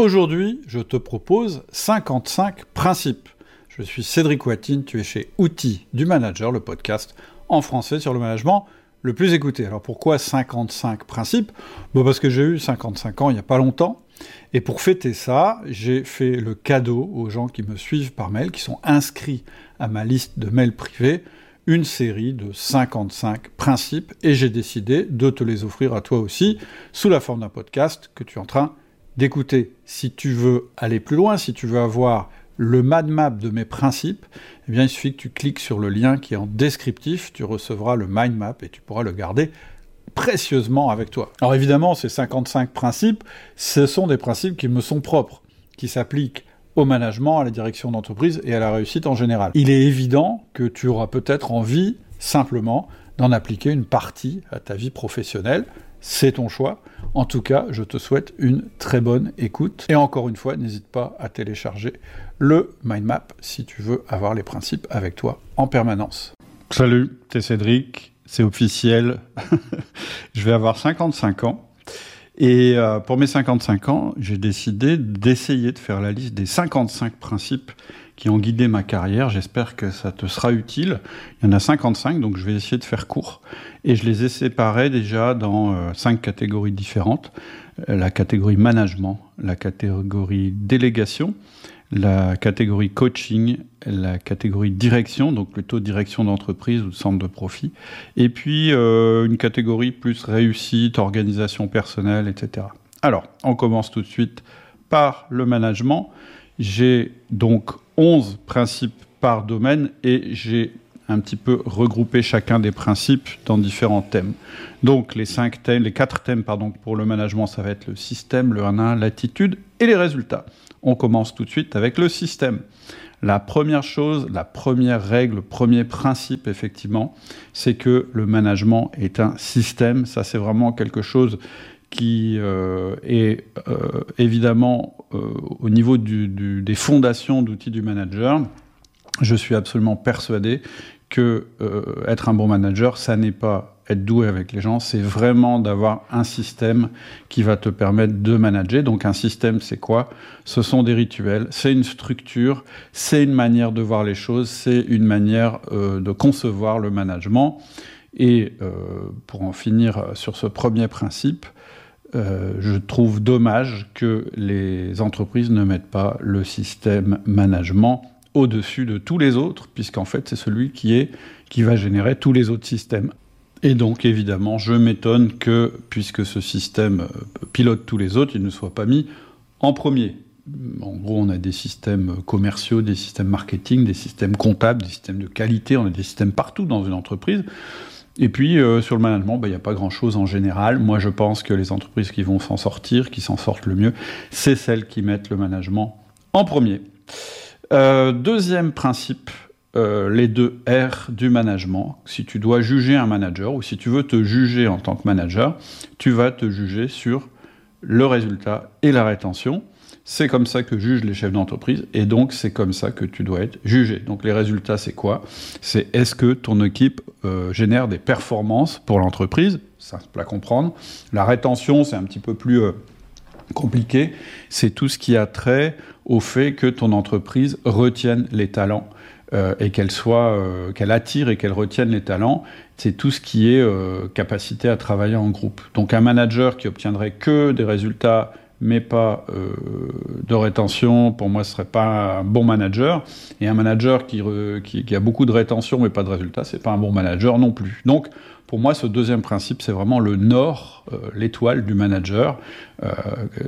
Aujourd'hui, je te propose 55 principes. Je suis Cédric Watine, tu es chez Outils du Manager, le podcast en français sur le management le plus écouté. Alors pourquoi 55 principes? Parce que j'ai eu 55 ans il n'y a pas longtemps, et pour fêter ça, j'ai fait le cadeau aux gens qui me suivent par mail, qui sont inscrits à ma liste de mails privés, une série de 55 principes, et j'ai décidé de te les offrir à toi aussi, sous la forme d'un podcast que tu es en train d'écouter. Si tu veux aller plus loin, si tu veux avoir le mind map de mes principes, eh bien, il suffit que tu cliques sur le lien qui est en descriptif, tu recevras le mind map et tu pourras le garder précieusement avec toi. Alors évidemment, ces 55 principes, ce sont des principes qui me sont propres, qui s'appliquent au management, à la direction d'entreprise et à la réussite en général. Il est évident que tu auras peut-être envie simplement d'en appliquer une partie à ta vie professionnelle, c'est ton choix. En tout cas, je te souhaite une très bonne écoute. Et encore une fois, n'hésite pas à télécharger le mind map si tu veux avoir les principes avec toi en permanence. Salut, c'est Cédric, c'est officiel. je vais avoir 55 ans. Et euh, pour mes 55 ans, j'ai décidé d'essayer de faire la liste des 55 principes qui ont guidé ma carrière. J'espère que ça te sera utile. Il y en a 55, donc je vais essayer de faire court. Et je les ai séparés déjà dans euh, cinq catégories différentes. Euh, la catégorie management, la catégorie délégation, la catégorie coaching, la catégorie direction, donc plutôt direction d'entreprise ou centre de profit, et puis euh, une catégorie plus réussite, organisation personnelle, etc. Alors, on commence tout de suite par le management. J'ai donc 11 principes par domaine et j'ai un petit peu regroupé chacun des principes dans différents thèmes. Donc les cinq thèmes, les quatre thèmes pardon pour le management, ça va être le système, le 1-1, l'attitude et les résultats. On commence tout de suite avec le système. La première chose, la première règle, le premier principe, effectivement, c'est que le management est un système. Ça, c'est vraiment quelque chose qui euh, est euh, évidemment euh, au niveau des fondations d'outils du manager. Je suis absolument persuadé que être un bon manager, ça n'est pas être doué avec les gens, c'est vraiment d'avoir un système qui va te permettre de manager. Donc un système, c'est quoi? Ce sont des rituels, c'est une structure, c'est une manière de voir les choses, c'est une manière de concevoir le management. Et pour en finir sur ce premier principe, euh, je trouve dommage que les entreprises ne mettent pas le système management au-dessus de tous les autres, puisqu'en fait c'est celui qui qui va générer tous les autres systèmes. Et donc, évidemment, je m'étonne que, puisque ce système euh, pilote tous les autres, il ne soit pas mis en premier. En gros, on a des systèmes commerciaux, des systèmes marketing, des systèmes comptables, des systèmes de qualité, on a des systèmes partout dans une entreprise. Et puis, euh, sur le management, bah, il n'y a pas grand-chose en général. Moi, je pense que les entreprises qui vont s'en sortir, qui s'en sortent le mieux, c'est celles qui mettent le management en premier. Euh, deuxième principe, euh, les deux R du management. Si tu dois juger un manager ou si tu veux te juger en tant que manager, tu vas te juger sur le résultat et la rétention. C'est comme ça que jugent les chefs d'entreprise et donc c'est comme ça que tu dois être jugé. Donc les résultats, c'est quoi? C'est est-ce que ton équipe euh, génère des performances pour l'entreprise? Simple à comprendre. La rétention, c'est un petit peu plus euh, compliqué. C'est tout ce qui a trait au fait que ton entreprise retienne les talents euh, et qu'elle soit, qu'elle attire et qu'elle retienne les talents, c'est tout ce qui est capacité à travailler en groupe. Donc un manager qui obtiendrait que des résultats mais pas de rétention, pour moi, ce serait pas un bon manager. Et un manager qui, qui, a beaucoup de rétention mais pas de résultats, c'est pas un bon manager non plus. Donc, pour moi, ce deuxième principe, c'est vraiment le nord, l'étoile du manager.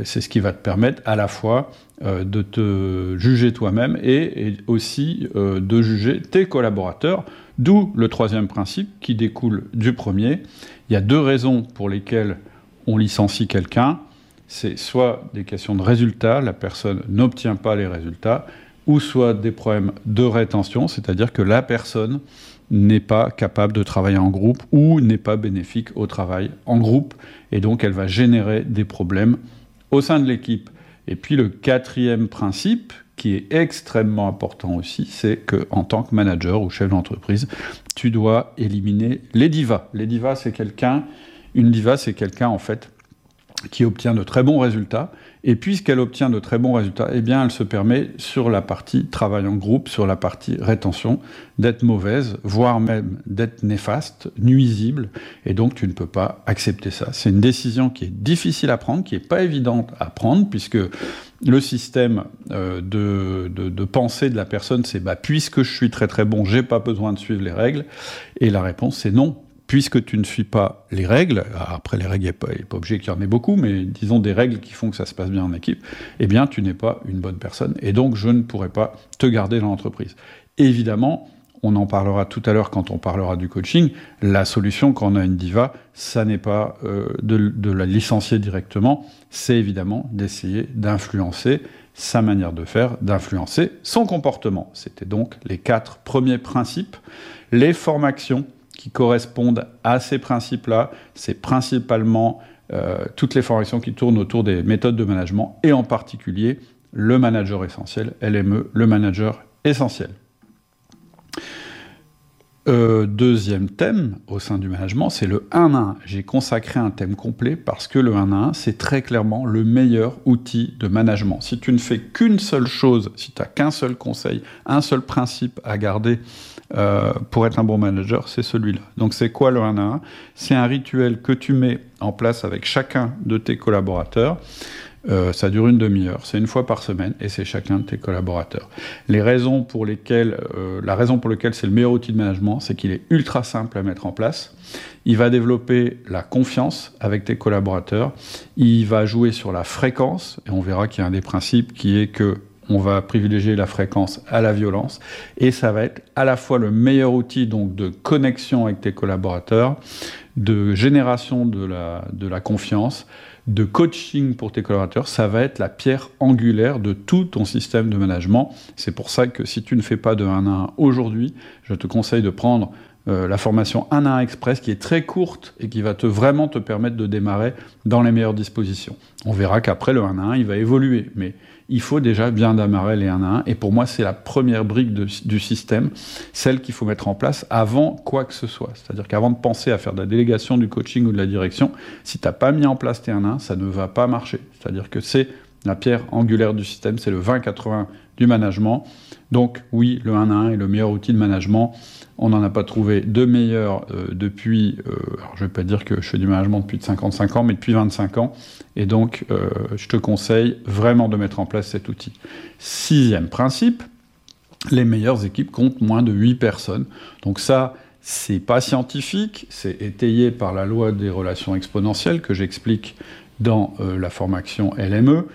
c'est ce qui va te permettre à la fois euh, de te juger toi-même et, aussi euh, de juger tes collaborateurs, d'où le troisième principe qui découle du premier. Il y a deux raisons pour lesquelles on licencie quelqu'un. C'est soit des questions de résultats, la personne n'obtient pas les résultats, ou soit des problèmes de rétention, c'est-à-dire que la personne n'est pas capable de travailler en groupe ou n'est pas bénéfique au travail en groupe, et donc elle va générer des problèmes au sein de l'équipe. Et puis le quatrième principe, qui est extrêmement important aussi, c'est que en tant que manager ou chef d'entreprise, tu dois éliminer les divas. Les divas, c'est quelqu'un, une diva, c'est quelqu'un en fait qui obtient de très bons résultats Et puisqu'elle obtient de très bons résultats, eh bien, elle se permet sur la partie travail en groupe, sur la partie rétention, d'être mauvaise, voire même d'être néfaste, nuisible. Et donc, tu ne peux pas accepter ça. C'est une décision qui est difficile à prendre, qui n'est pas évidente à prendre, puisque le système euh, de, pensée de la personne, c'est bah, puisque je suis très très bon, j'ai pas besoin de suivre les règles. Et la réponse, c'est non puisque tu ne suis pas les règles, après les règles, il n'est pas, obligé qu'il y en ait beaucoup, mais disons des règles qui font que ça se passe bien en équipe, eh bien tu n'es pas une bonne personne, et donc je ne pourrai pas te garder dans l'entreprise. Évidemment, on en parlera tout à l'heure quand on parlera du coaching, la solution quand on a une diva, ça n'est pas euh, de, de la licencier directement, c'est évidemment d'essayer d'influencer sa manière de faire, d'influencer son comportement. C'était donc les quatre premiers principes. Les formations qui correspondent à ces principes-là. C'est principalement euh, toutes les formations qui tournent autour des méthodes de management et en particulier le manager essentiel, LME, le manager essentiel. Euh, deuxième thème au sein du management, c'est le 1 à 1. J'ai consacré un thème complet parce que le 1 à 1, c'est très clairement le meilleur outil de management. Si tu ne fais qu'une seule chose, si tu n'as qu'un seul conseil, un seul principe à garder euh, pour être un bon manager, c'est celui-là. Donc c'est quoi le 1 à 1 C'est un rituel que tu mets en place avec chacun de tes collaborateurs. Euh, ça dure une demi-heure, c'est une fois par semaine et c'est chacun de tes collaborateurs. Les raisons pour lesquelles, euh, la raison pour laquelle c'est le meilleur outil de management, c'est qu'il est ultra simple à mettre en place. Il va développer la confiance avec tes collaborateurs. Il va jouer sur la fréquence et on verra qu'il y a un des principes qui est que on va privilégier la fréquence à la violence, et ça va être à la fois le meilleur outil donc de connexion avec tes collaborateurs, de génération de la, de la confiance, de coaching pour tes collaborateurs, ça va être la pierre angulaire de tout ton système de management. C'est pour ça que si tu ne fais pas de 1 à 1 aujourd'hui, je te conseille de prendre euh, la formation 1 à 1 Express qui est très courte et qui va te vraiment te permettre de démarrer dans les meilleures dispositions. On verra qu'après le 1 à 1, il va évoluer, mais il faut déjà bien démarrer les 1 à 1. Et pour moi, c'est la première brique du système, celle qu'il faut mettre en place avant quoi que ce soit. C'est-à-dire qu'avant de penser à faire de la délégation, du coaching ou de la direction, si tu n'as pas mis en place tes 1 à 1, ça ne va pas marcher. C'est-à-dire que c'est la pierre angulaire du système, c'est le 20-80 du management. Donc oui, le 1 à 1 est le meilleur outil de management. On n'en a pas trouvé de meilleur euh, depuis, euh, alors je ne vais pas dire que je fais du management depuis de 55 ans, mais depuis 25 ans. Et donc, euh, je te conseille vraiment de mettre en place cet outil. Sixième principe, les meilleures équipes comptent moins de 8 personnes. Donc ça, c'est pas scientifique, c'est étayé par la loi des relations exponentielles que j'explique dans la formation LME.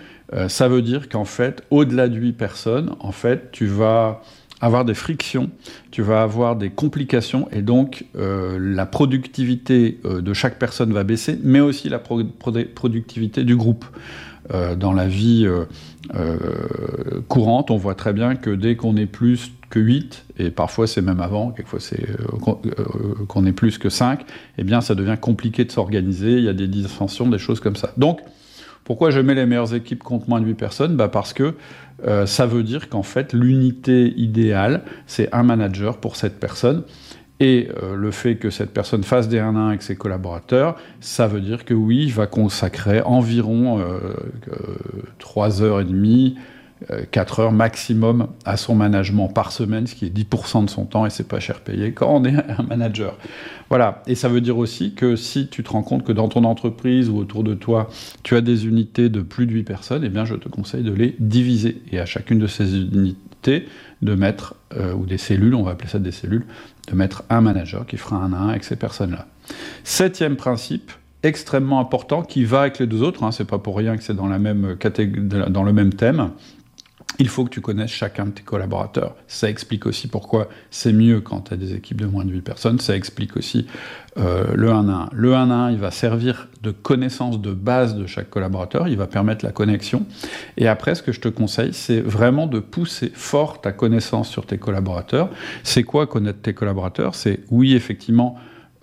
ça veut dire qu'en fait, au-delà de 8 personnes, en fait, tu vas avoir des frictions, tu vas avoir des complications, et donc euh, la productivité euh, de chaque personne va baisser, mais aussi la productivité du groupe. Euh, dans la vie courante, on voit très bien que dès qu'on est plus que 8, et parfois c'est même avant, quelquefois c'est qu'on est plus que 5, eh bien ça devient compliqué de s'organiser, il y a des dissensions, des choses comme ça. Donc, pourquoi je mets les meilleures équipes contre moins de 8 personnes? Bah Parce que euh, ça veut dire qu'en fait, l'unité idéale, c'est un manager pour cette personne. Et euh, le fait que cette personne fasse des 1 1 avec ses collaborateurs, ça veut dire que oui, il va consacrer environ euh, 3 heures et demie 4 euh, heures maximum à son management par semaine, ce qui est 10% de son temps et c'est pas cher payé quand on est un manager. Voilà. Et ça veut dire aussi que si tu te rends compte que dans ton entreprise ou autour de toi, tu as des unités de plus de 8 personnes, eh bien je te conseille de les diviser et à chacune de ces unités de mettre, euh, ou des cellules, on va appeler ça des cellules, de mettre un manager qui fera un à un avec ces personnes-là. Septième principe, extrêmement important, qui va avec les deux autres, hein, c'est pas pour rien que c'est dans, dans le même thème, il faut que tu connaisses chacun de tes collaborateurs. Ça explique aussi pourquoi c'est mieux quand tu as des équipes de moins de 8 personnes. Ça explique aussi euh, le 1 à 1. Le 1 à 1, il va servir de connaissance de base de chaque collaborateur. Il va permettre la connexion. Et après, ce que je te conseille, c'est vraiment de pousser fort ta connaissance sur tes collaborateurs. C'est quoi connaître tes collaborateurs? C'est oui, effectivement,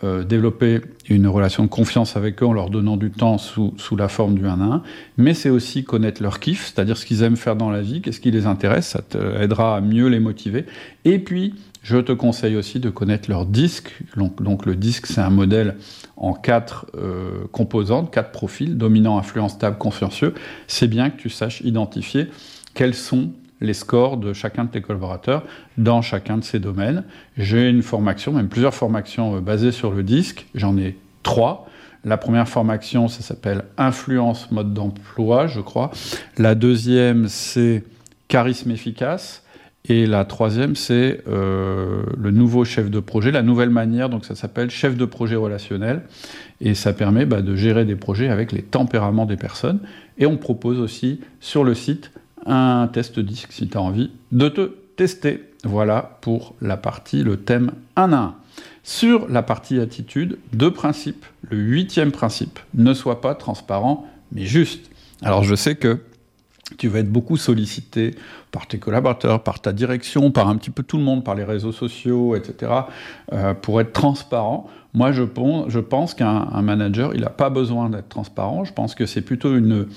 euh, développer une relation de confiance avec eux en leur donnant du temps sous, sous la forme du 1 à 1, mais c'est aussi connaître leur kiff, c'est-à-dire ce qu'ils aiment faire dans la vie, qu'est-ce qui les intéresse, ça t'aidera à mieux les motiver. Et puis, je te conseille aussi de connaître leur disque. Donc, donc le disque, c'est un modèle en quatre euh, composantes, quatre profils, dominant, influence, stable, consciencieux. C'est bien que tu saches identifier quels sont les scores de chacun de tes collaborateurs dans chacun de ces domaines. J'ai une formation, même plusieurs formations euh, basées sur le disque. J'en ai trois. La première formation, ça s'appelle Influence mode d'emploi, je crois. La deuxième, c'est Charisme efficace. Et la troisième, c'est euh, le nouveau chef de projet, la nouvelle manière, donc ça s'appelle chef de projet relationnel, et ça permet bah, de gérer des projets avec les tempéraments des personnes. Et on propose aussi sur le site un test disque si tu as envie de te tester. Voilà pour la partie, le thème 1 à 1. Sur la partie attitude, deux principes. Le huitième principe, ne sois pas transparent, mais juste. Alors je sais que tu vas être beaucoup sollicité par tes collaborateurs, par ta direction, par un petit peu tout le monde, par les réseaux sociaux, etc., euh, pour être transparent. Moi, je pense, je pense qu'un manager, il n'a pas besoin d'être transparent. Je pense que c'est plutôt une...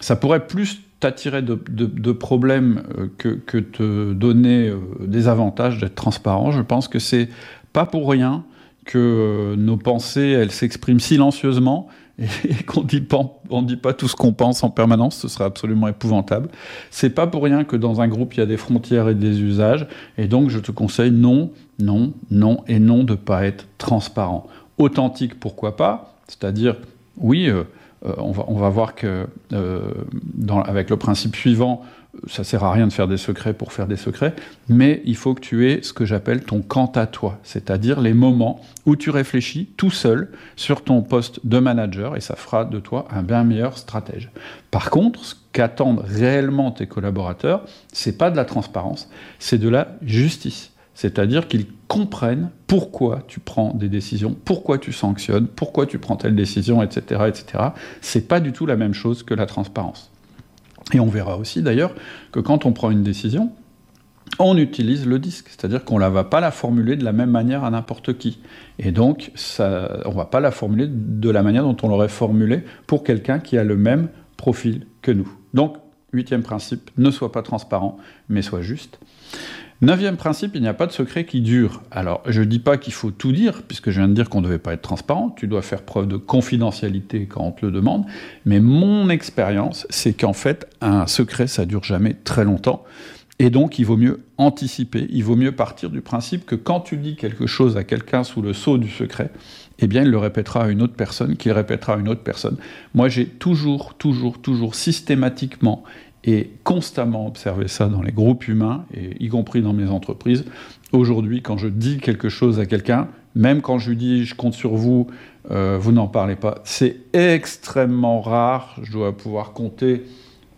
Ça pourrait plus t'attirer de, problèmes euh, que, que, te donner euh, des avantages d'être transparent. Je pense que c'est pas pour rien que nos pensées, elles s'expriment silencieusement et qu'on dit on dit pas tout ce qu'on pense en permanence, ce serait absolument épouvantable. C'est pas pour rien que dans un groupe il y a des frontières et des usages, et donc je te conseille non, non, non et non de pas être transparent. Authentique, pourquoi pas? C'est-à-dire, oui, euh, euh, on, va, on, va, voir que euh, avec le principe suivant, ça sert à rien de faire des secrets pour faire des secrets, mais il faut que tu aies ce que j'appelle ton quant à toi, c'est-à-dire les moments où tu réfléchis tout seul sur ton poste de manager et ça fera de toi un bien meilleur stratège. Par contre, ce qu'attendent réellement tes collaborateurs, c'est pas de la transparence, c'est de la justice. C'est-à-dire qu'ils comprennent pourquoi tu prends des décisions, pourquoi tu sanctionnes, pourquoi tu prends telle décision, etc., etc. C'est pas du tout la même chose que la transparence. Et on verra aussi d'ailleurs que quand on prend une décision, on utilise le disque, c'est-à-dire qu'on ne va pas la formuler de la même manière à n'importe qui. Et donc, on ne va pas la formuler de la manière dont on l'aurait formulée pour quelqu'un qui a le même profil que nous. Donc, huitième principe, ne sois pas transparent, mais sois juste. Neuvième principe, il n'y a pas de secret qui dure. Alors, je ne dis pas qu'il faut tout dire, puisque je viens de dire qu'on ne devait pas être transparent, tu dois faire preuve de confidentialité quand on te le demande, mais mon expérience, c'est qu'en fait, un secret, ça dure jamais très longtemps, et donc il vaut mieux anticiper, il vaut mieux partir du principe que quand tu dis quelque chose à quelqu'un sous le sceau du secret, eh bien, il le répétera à une autre personne, qui le répétera à une autre personne. Moi, j'ai toujours, toujours, toujours systématiquement et constamment observé ça dans les groupes humains, et y compris dans mes entreprises. Aujourd'hui, quand je dis quelque chose à quelqu'un, même quand je lui dis je compte sur vous, euh, vous n'en parlez pas, c'est extrêmement rare. Je dois pouvoir compter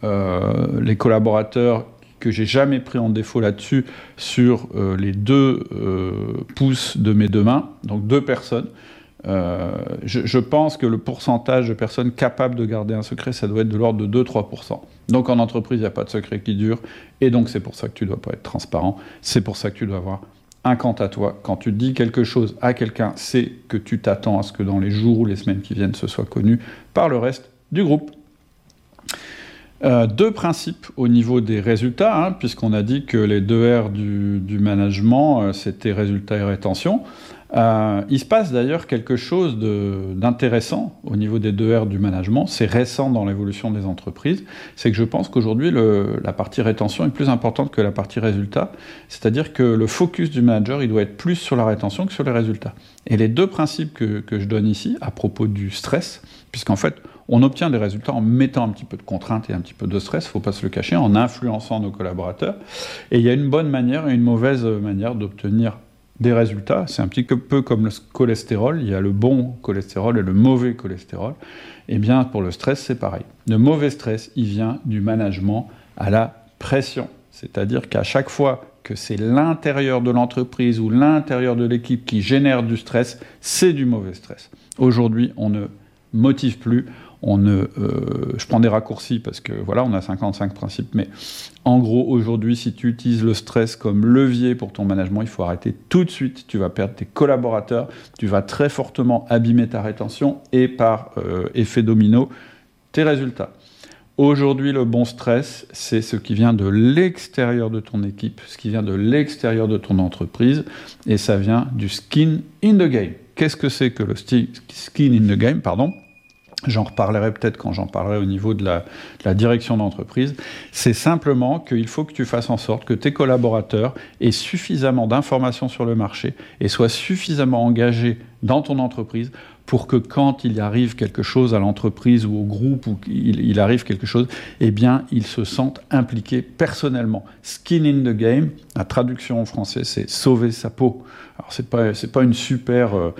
euh, les collaborateurs que j'ai jamais pris en défaut là-dessus sur euh, les deux pouces de mes deux mains, donc deux personnes. Je, je, pense que le pourcentage de personnes capables de garder un secret, ça doit être de l'ordre de 2-3%. Donc en entreprise, il n'y a pas de secret qui dure, et donc c'est pour ça que tu ne dois pas être transparent, c'est pour ça que tu dois avoir un quant à toi. Quand tu dis quelque chose à quelqu'un, c'est que tu t'attends à ce que dans les jours ou les semaines qui viennent, ce soit connu par le reste du groupe. Euh, deux principes au niveau des résultats, hein, puisqu'on a dit que les deux R du, du management, euh, c'était résultat et rétention. Euh, il se passe d'ailleurs quelque chose d'intéressant au niveau des deux R du management, c'est récent dans l'évolution des entreprises, c'est que je pense qu'aujourd'hui la partie rétention est plus importante que la partie résultat, c'est-à-dire que le focus du manager il doit être plus sur la rétention que sur les résultats. Et les deux principes que, que je donne ici à propos du stress, puisqu'en fait on obtient des résultats en mettant un petit peu de contrainte et un petit peu de stress, faut pas se le cacher, en influençant nos collaborateurs, et il y a une bonne manière et une mauvaise manière d'obtenir des résultats. C'est un petit peu comme le cholestérol. Il y a le bon cholestérol et le mauvais cholestérol. Et eh bien, pour le stress, c'est pareil. Le mauvais stress, il vient du management à la pression. C'est-à-dire qu'à chaque fois que c'est l'intérieur de l'entreprise ou l'intérieur de l'équipe qui génère du stress, c'est du mauvais stress. Aujourd'hui, on ne motive plus, ne, je prends des raccourcis parce que voilà, on a 55 principes, mais en gros, aujourd'hui, si tu utilises le stress comme levier pour ton management, il faut arrêter tout de suite. Tu vas perdre tes collaborateurs, tu vas très fortement abîmer ta rétention et par effet domino, tes résultats. Aujourd'hui, le bon stress, c'est ce qui vient de l'extérieur de ton équipe, ce qui vient de l'extérieur de ton entreprise, et ça vient du skin in the game. Qu'est-ce que c'est que le skin in the game Pardon? J'en reparlerai peut-être quand j'en parlerai au niveau de la, la direction d'entreprise. C'est simplement qu'il faut que tu fasses en sorte que tes collaborateurs aient suffisamment d'informations sur le marché et soient suffisamment engagés dans ton entreprise pour que quand il arrive quelque chose à l'entreprise ou au groupe ou il, arrive quelque chose, eh bien, ils se sentent impliqués personnellement. Skin in the game, la traduction en français, c'est sauver sa peau. Alors, c'est pas, c'est pas une super, euh,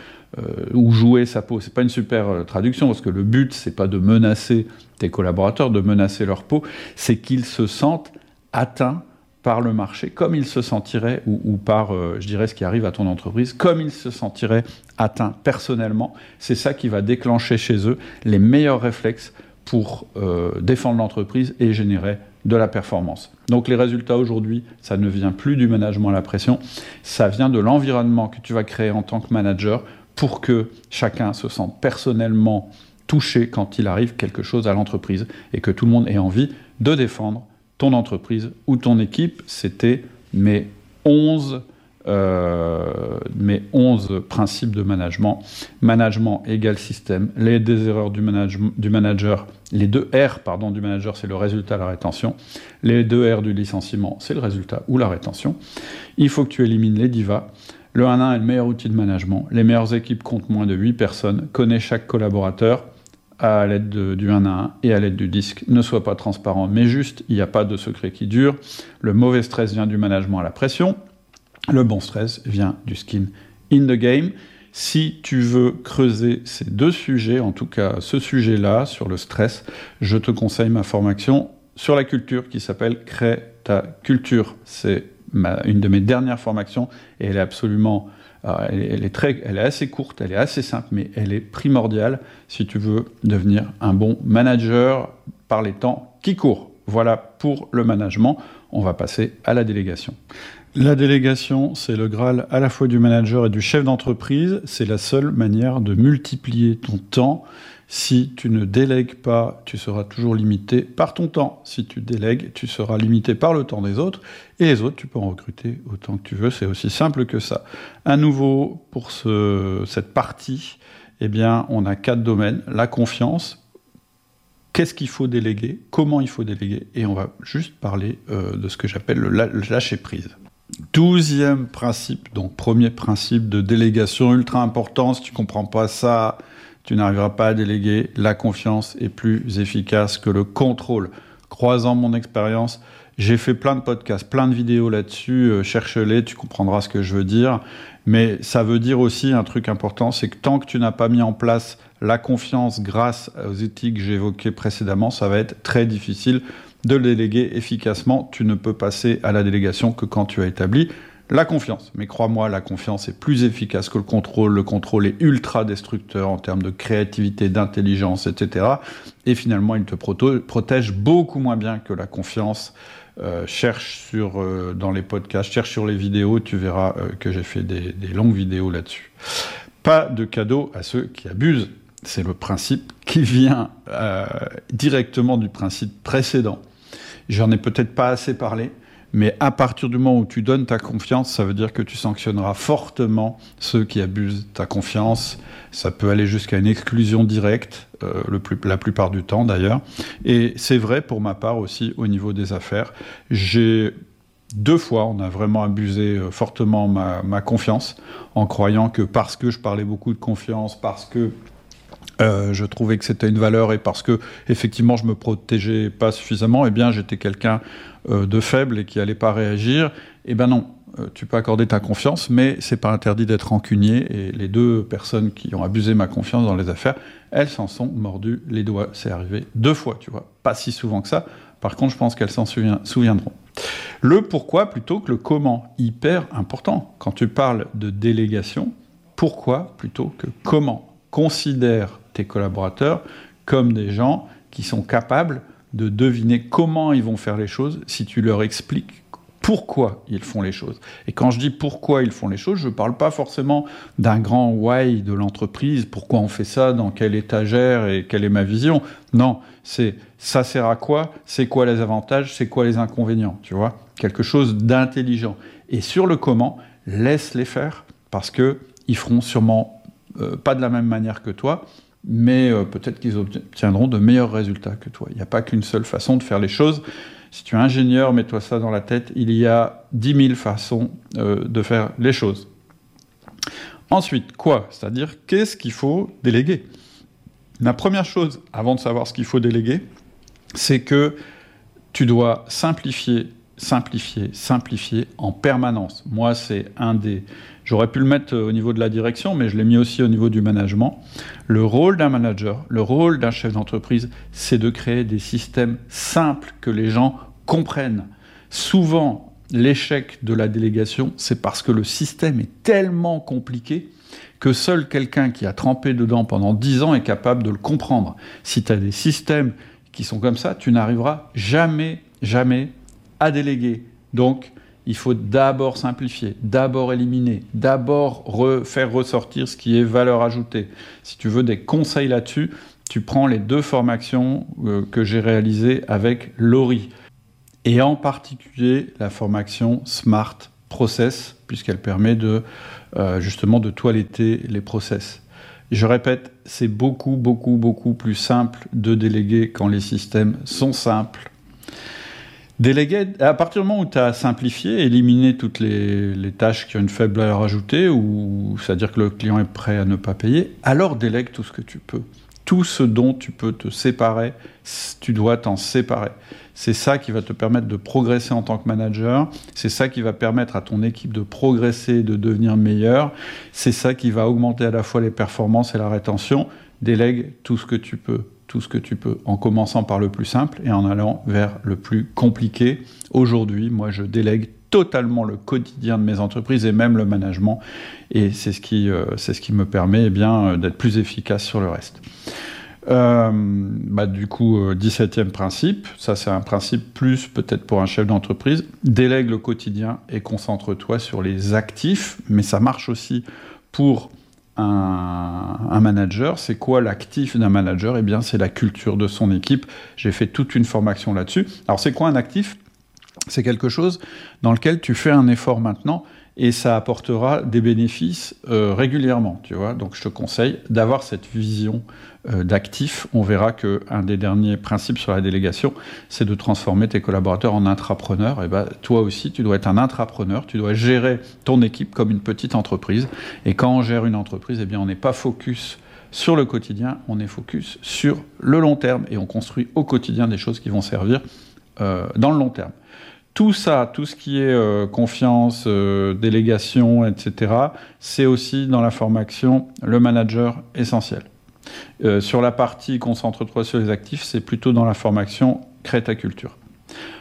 ou jouer sa peau, c'est pas une super euh, traduction, parce que le but, c'est pas de menacer tes collaborateurs, de menacer leur peau, c'est qu'ils se sentent atteints par le marché, comme il se sentirait, ou, par, euh, je dirais, ce qui arrive à ton entreprise, comme il se sentirait atteint personnellement. C'est ça qui va déclencher chez eux les meilleurs réflexes pour euh, défendre l'entreprise et générer de la performance. Donc les résultats aujourd'hui, ça ne vient plus du management à la pression, ça vient de l'environnement que tu vas créer en tant que manager pour que chacun se sente personnellement touché quand il arrive quelque chose à l'entreprise et que tout le monde ait envie de défendre ton entreprise ou ton équipe. C'était mes 11, euh, mes 11 principes de management. Management égale système. Les deux erreurs manager, les deux R pardon, du manager, c'est le résultat, la rétention. Les deux R du licenciement, c'est le résultat ou la rétention. Il faut que tu élimines les divas. Le 1-1 est le meilleur outil de management. Les meilleures équipes comptent moins de 8 personnes. Connais chaque collaborateur à l'aide du 1 à 1 et à l'aide du disque. Ne sois pas transparent, mais juste, il n'y a pas de secret qui dure. Le mauvais stress vient du management à la pression. Le bon stress vient du skin in the game. Si tu veux creuser ces deux sujets, en tout cas ce sujet-là, sur le stress, je te conseille ma formation sur la culture qui s'appelle Crée ta culture. C'est une de mes dernières formations et elle est absolument elle, est très, elle est assez courte, elle est assez simple, mais elle est primordiale si tu veux devenir un bon manager par les temps qui courent. Voilà pour le management. On va passer à la délégation. La délégation, c'est le Graal à la fois du manager et du chef d'entreprise. C'est la seule manière de multiplier ton temps si tu ne délègues pas, tu seras toujours limité par ton temps. Si tu délègues, tu seras limité par le temps des autres. Et les autres, tu peux en recruter autant que tu veux. C'est aussi simple que ça. À nouveau, pour cette partie, eh bien, on a quatre domaines. La confiance. Qu'est-ce qu'il faut déléguer? Comment il faut déléguer? Et on va juste parler euh, de ce que j'appelle le lâcher prise. Douzième principe, donc premier principe de délégation ultra important. Si tu comprends pas ça, tu n'arriveras pas à déléguer. La confiance est plus efficace que le contrôle. Croisant mon expérience, j'ai fait plein de podcasts, plein de vidéos là-dessus. Euh, cherche-les, tu comprendras ce que je veux dire. Mais ça veut dire aussi un truc important, c'est que tant que tu n'as pas mis en place la confiance grâce aux éthiques que j'évoquais précédemment, ça va être très difficile de le déléguer efficacement. Tu ne peux passer à la délégation que quand tu as établi la confiance. Mais crois-moi, la confiance est plus efficace que le contrôle. Le contrôle est ultra destructeur en termes de créativité, d'intelligence, etc. Et finalement, il te protège beaucoup moins bien que la confiance. Euh, cherche sur euh, dans les podcasts, cherche sur les vidéos, tu verras euh, que j'ai fait des, des, longues vidéos là-dessus. Pas de cadeau à ceux qui abusent. C'est le principe qui vient directement du principe précédent. J'en ai peut-être pas assez parlé, mais à partir du moment où tu donnes ta confiance, ça veut dire que tu sanctionneras fortement ceux qui abusent ta confiance. Ça peut aller jusqu'à une exclusion directe, euh, la plupart du temps d'ailleurs. Et c'est vrai pour ma part aussi au niveau des affaires. J'ai deux fois, on a vraiment abusé euh, fortement ma, ma, confiance en croyant que parce que je parlais beaucoup de confiance, parce que euh, je trouvais que c'était une valeur et parce que effectivement je me protégeais pas suffisamment, eh bien j'étais quelqu'un euh, de faible et qui allait pas réagir. Eh ben non, euh, tu peux accorder ta confiance, mais c'est pas interdit d'être rancunier. Et les deux personnes qui ont abusé ma confiance dans les affaires, elles s'en sont mordues les doigts. C'est arrivé deux fois, tu vois, pas si souvent que ça. Par contre, je pense qu'elles s'en souviendront. Le pourquoi plutôt que le comment, hyper important. Quand tu parles de délégation, pourquoi plutôt que comment? Considère tes collaborateurs comme des gens qui sont capables de deviner comment ils vont faire les choses si tu leur expliques pourquoi ils font les choses. Et quand je dis pourquoi ils font les choses, je ne parle pas forcément d'un grand why de l'entreprise, pourquoi on fait ça, dans quelle étagère et quelle est ma vision. Non, c'est ça sert à quoi, c'est quoi les avantages, c'est quoi les inconvénients, tu vois Quelque chose d'intelligent. Et sur le comment, laisse-les faire, parce que ils feront sûrement euh, pas de la même manière que toi, mais euh, peut-être qu'ils obtiendront de meilleurs résultats que toi. Il n'y a pas qu'une seule façon de faire les choses. Si tu es ingénieur, mets-toi ça dans la tête, il y a 10 000 façons euh, de faire les choses. Ensuite, quoi? C'est-à-dire, qu'est-ce qu'il faut déléguer? La première chose, avant de savoir ce qu'il faut déléguer, c'est que tu dois simplifier simplifier, simplifier en permanence. Moi, c'est un des... J'aurais pu le mettre au niveau de la direction, mais je l'ai mis aussi au niveau du management. Le rôle d'un manager, le rôle d'un chef d'entreprise, c'est de créer des systèmes simples que les gens comprennent. Souvent, l'échec de la délégation, c'est parce que le système est tellement compliqué que seul quelqu'un qui a trempé dedans pendant dix ans est capable de le comprendre. Si tu as des systèmes qui sont comme ça, tu n'arriveras jamais, jamais à déléguer. Donc, il faut d'abord simplifier, d'abord éliminer, d'abord faire ressortir ce qui est valeur ajoutée. Si tu veux des conseils là-dessus, tu prends les deux formations euh, que j'ai réalisées avec Laurie. Et en particulier la formation Smart Process, puisqu'elle permet de euh, justement de toiletter les process. Je répète, c'est beaucoup, beaucoup, beaucoup plus simple de déléguer quand les systèmes sont simples Déléguer, à partir du moment où tu as simplifié, éliminé toutes les, tâches qui ont une faible valeur ajoutée, ou c'est-à-dire que le client est prêt à ne pas payer, alors délègue tout ce que tu peux. Tout ce dont tu peux te séparer, tu dois t'en séparer. C'est ça qui va te permettre de progresser en tant que manager, c'est ça qui va permettre à ton équipe de progresser, de devenir meilleure, c'est ça qui va augmenter à la fois les performances et la rétention. Délègue tout ce que tu peux tout ce que tu peux, en commençant par le plus simple et en allant vers le plus compliqué. Aujourd'hui, moi, je délègue totalement le quotidien de mes entreprises et même le management, et c'est ce qui, euh, c'est ce qui me permet eh bien, euh, d'être plus efficace sur le reste. Euh, bah, du coup, 17e principe, ça c'est un principe plus peut-être pour un chef d'entreprise, délègue le quotidien et concentre-toi sur les actifs, mais ça marche aussi pour un, manager, c'est quoi l'actif d'un manager? Eh bien, c'est la culture de son équipe. J'ai fait toute une formation là-dessus. Alors, c'est quoi un actif? C'est quelque chose dans lequel tu fais un effort maintenant et ça apportera des bénéfices euh, régulièrement, tu vois. Donc je te conseille d'avoir cette vision euh, d'actif. On verra que un des derniers principes sur la délégation, c'est de transformer tes collaborateurs en intrapreneurs. Et ben toi aussi, tu dois être un intrapreneur. Tu dois gérer ton équipe comme une petite entreprise. Et quand on gère une entreprise, eh bien on n'est pas focus sur le quotidien, on est focus sur le long terme et on construit au quotidien des choses qui vont servir euh, dans le long terme. Tout ça, tout ce qui est euh, confiance, euh, délégation, etc., c'est aussi dans la formation le manager essentiel. Euh, sur la partie concentre-toi sur les actifs, c'est plutôt dans la formation crée ta culture.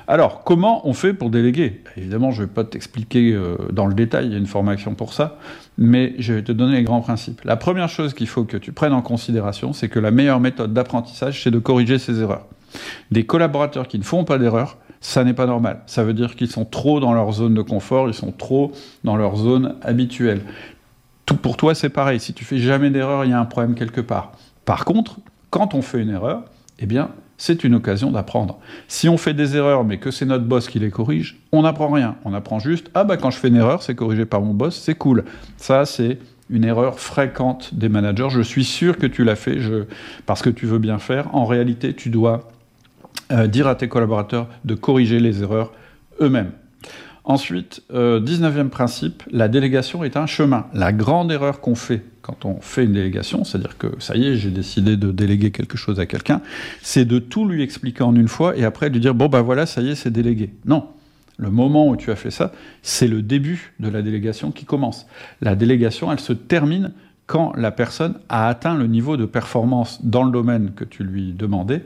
Alors, comment on fait pour déléguer? Évidemment, je ne vais pas t'expliquer dans le détail, il y a une formation pour ça, mais je vais te donner les grands principes. La première chose qu'il faut que tu prennes en considération, c'est que la meilleure méthode d'apprentissage, c'est de corriger ses erreurs. Des collaborateurs qui ne font pas d'erreurs, ça n'est pas normal. Ça veut dire qu'ils sont trop dans leur zone de confort, ils sont trop dans leur zone habituelle. Tout pour toi, c'est pareil. Si tu fais jamais d'erreur, il y a un problème quelque part. Par contre, quand on fait une erreur, eh bien, c'est une occasion d'apprendre. Si on fait des erreurs, mais que c'est notre boss qui les corrige, on n'apprend rien. On apprend juste, ah bah quand je fais une erreur, c'est corrigé par mon boss, c'est cool. Ça, c'est une erreur fréquente des managers. Je suis sûr que tu l'as fait parce que tu veux bien faire. En réalité, tu dois euh, dire à tes collaborateurs de corriger les erreurs eux-mêmes. Ensuite, 19e euh, principe, la délégation est un chemin. La grande erreur qu'on fait quand on fait une délégation, c'est-à-dire que ça y est, j'ai décidé de déléguer quelque chose à quelqu'un, c'est de tout lui expliquer en une fois et après lui dire bon ben voilà, ça y est, c'est délégué. Non. Le moment où tu as fait ça, c'est le début de la délégation qui commence. La délégation, elle se termine quand la personne a atteint le niveau de performance dans le domaine que tu lui demandais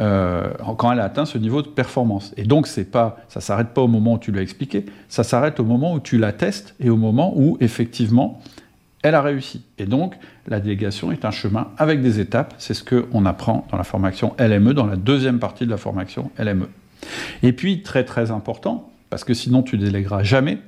euh, quand elle a atteint ce niveau de performance. Et donc, c'est pas, ça s'arrête pas au moment où tu l'as expliqué, ça s'arrête au moment où tu la testes et au moment où, effectivement, elle a réussi. Et donc, la délégation est un chemin avec des étapes. C'est ce qu'on apprend dans la formation LME, dans la deuxième partie de la formation LME. Et puis, très très important, parce que sinon tu délègueras jamais,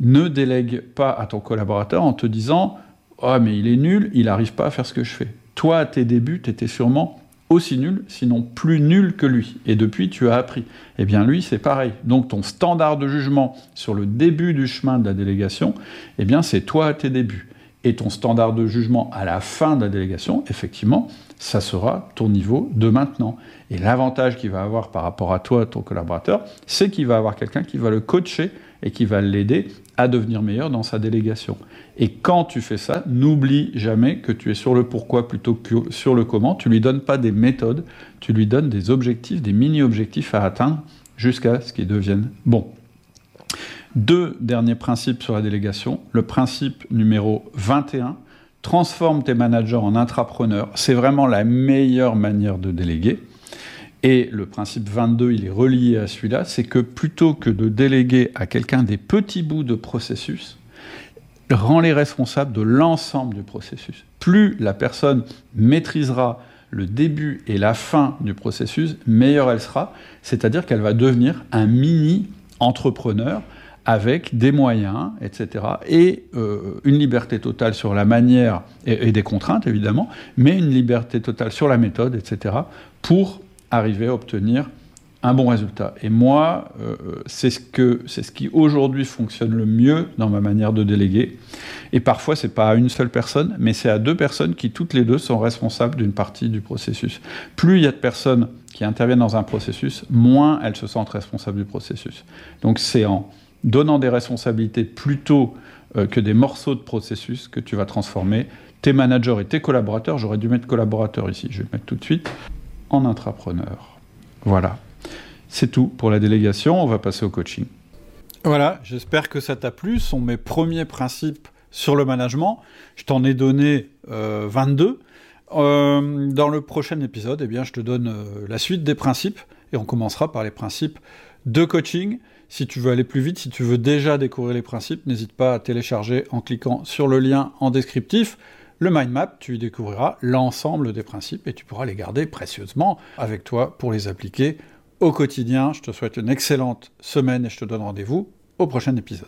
ne délègue pas à ton collaborateur en te disant Oh, mais il est nul, il n'arrive pas à faire ce que je fais. Toi, à tes débuts, tu étais sûrement aussi nul, sinon plus nul que lui. Et depuis, tu as appris. Eh bien, lui, c'est pareil. Donc, ton standard de jugement sur le début du chemin de la délégation, eh bien, c'est toi à tes débuts. Et ton standard de jugement à la fin de la délégation, effectivement, ça sera ton niveau de maintenant. Et l'avantage qu'il va avoir par rapport à toi, ton collaborateur, c'est qu'il va avoir quelqu'un qui va le coacher et qui va l'aider devenir meilleur dans sa délégation. Et quand tu fais ça, n'oublie jamais que tu es sur le pourquoi plutôt que sur le comment. Tu lui donnes pas des méthodes, tu lui donnes des objectifs, des mini-objectifs à atteindre jusqu'à ce qu'ils deviennent bons. Deux derniers principes sur la délégation. Le principe numéro 21, transforme tes managers en intrapreneurs. C'est vraiment la meilleure manière de déléguer. Et le principe 22, il est relié à celui-là, c'est que plutôt que de déléguer à quelqu'un des petits bouts de processus, rends-les responsables de l'ensemble du processus. Plus la personne maîtrisera le début et la fin du processus, meilleure elle sera, c'est-à-dire qu'elle va devenir un mini entrepreneur avec des moyens, etc., et euh, une liberté totale sur la manière, et, et, des contraintes évidemment, mais une liberté totale sur la méthode, etc., pour arriver à obtenir un bon résultat. Et moi, euh, c'est ce, que, ce qui aujourd'hui fonctionne le mieux dans ma manière de déléguer. Et parfois, c'est pas à une seule personne, mais c'est à deux personnes qui toutes les deux sont responsables d'une partie du processus. Plus il y a de personnes qui interviennent dans un processus, moins elles se sentent responsables du processus. Donc c'est en donnant des responsabilités plutôt euh, que des morceaux de processus que tu vas transformer tes managers et tes collaborateurs. J'aurais dû mettre collaborateurs ici, je vais le mettre tout de suite en intrapreneur. Voilà. C'est tout pour la délégation, on va passer au coaching. Voilà, j'espère que ça t'a plu. Ce sont mes premiers principes sur le management. Je t'en ai donné 22. Euh, euh, dans le prochain épisode, eh bien, je te donne euh, la suite des principes et on commencera par les principes de coaching. Si tu veux aller plus vite, si tu veux déjà découvrir les principes, n'hésite pas à télécharger en cliquant sur le lien en descriptif. Le mind map, tu y découvriras l'ensemble des principes et tu pourras les garder précieusement avec toi pour les appliquer au quotidien. Je te souhaite une excellente semaine et je te donne rendez-vous au prochain épisode.